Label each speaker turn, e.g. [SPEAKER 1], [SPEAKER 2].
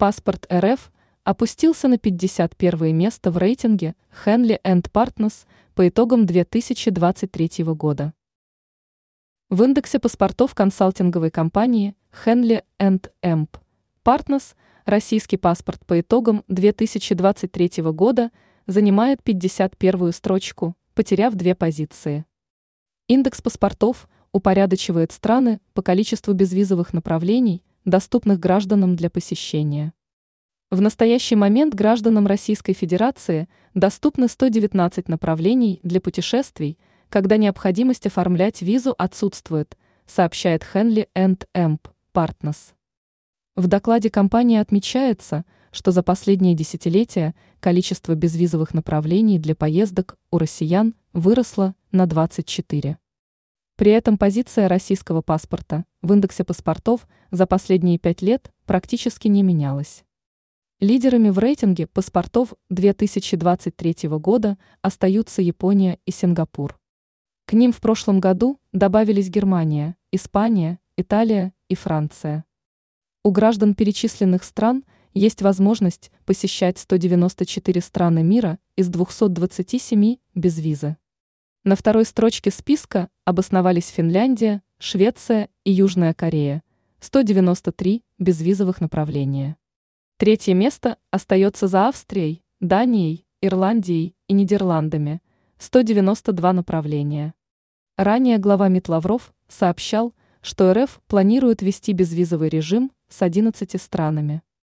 [SPEAKER 1] Паспорт РФ опустился на 51 место в рейтинге Henley Partners по итогам 2023 года. В индексе паспортов консалтинговой компании Henley Amp Partners российский паспорт по итогам 2023 года занимает 51 строчку, потеряв две позиции. Индекс паспортов упорядочивает страны по количеству безвизовых направлений, доступных гражданам для посещения. В настоящий момент гражданам Российской Федерации доступны 119 направлений для путешествий, когда необходимость оформлять визу отсутствует, сообщает Henley Amp Partners. В докладе компании отмечается, что за последние десятилетия количество безвизовых направлений для поездок у россиян выросло на 24. При этом позиция российского паспорта в индексе паспортов за последние пять лет практически не менялась. Лидерами в рейтинге паспортов 2023 года остаются Япония и Сингапур. К ним в прошлом году добавились Германия, Испания, Италия и Франция. У граждан перечисленных стран есть возможность посещать 194 страны мира из 227 без визы. На второй строчке списка обосновались Финляндия, Швеция и Южная Корея, 193 безвизовых направления. Третье место остается за Австрией, Данией, Ирландией и Нидерландами, 192 направления. Ранее глава МИД Лавров сообщал, что РФ планирует ввести безвизовый режим с 11 странами.